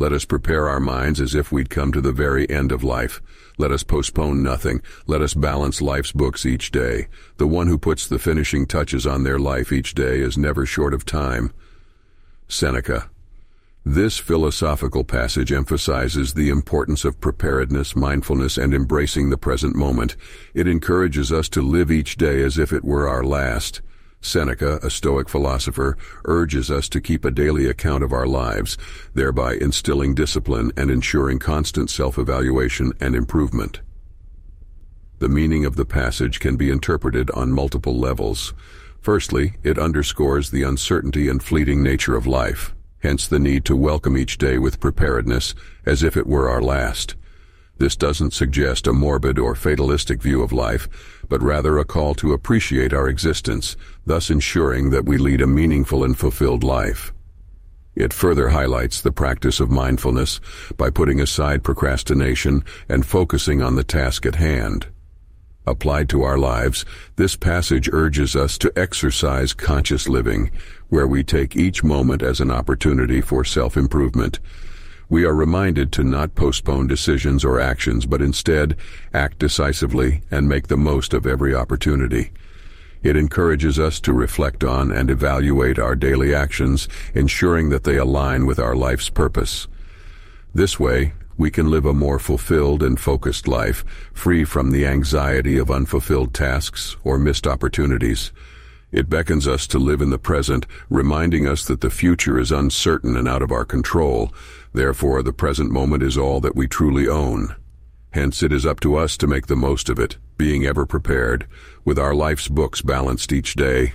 Let us prepare our minds as if we'd come to the very end of life. Let us postpone nothing. Let us balance life's books each day. The one who puts the finishing touches on their life each day is never short of time. Seneca. This philosophical passage emphasizes the importance of preparedness, mindfulness, and embracing the present moment. It encourages us to live each day as if it were our last. Seneca, a Stoic philosopher, urges us to keep a daily account of our lives, thereby instilling discipline and ensuring constant self-evaluation and improvement. The meaning of the passage can be interpreted on multiple levels. Firstly, it underscores the uncertainty and fleeting nature of life, hence the need to welcome each day with preparedness as if it were our last. This doesn't suggest a morbid or fatalistic view of life, but rather a call to appreciate our existence, thus ensuring that we lead a meaningful and fulfilled life. It further highlights the practice of mindfulness by putting aside procrastination and focusing on the task at hand. Applied to our lives, this passage urges us to exercise conscious living, where we take each moment as an opportunity for self-improvement, we are reminded to not postpone decisions or actions, but instead act decisively and make the most of every opportunity. It encourages us to reflect on and evaluate our daily actions, ensuring that they align with our life's purpose. This way, we can live a more fulfilled and focused life, free from the anxiety of unfulfilled tasks or missed opportunities. It beckons us to live in the present, reminding us that the future is uncertain and out of our control. Therefore, the present moment is all that we truly own. Hence, it is up to us to make the most of it, being ever prepared, with our life's books balanced each day,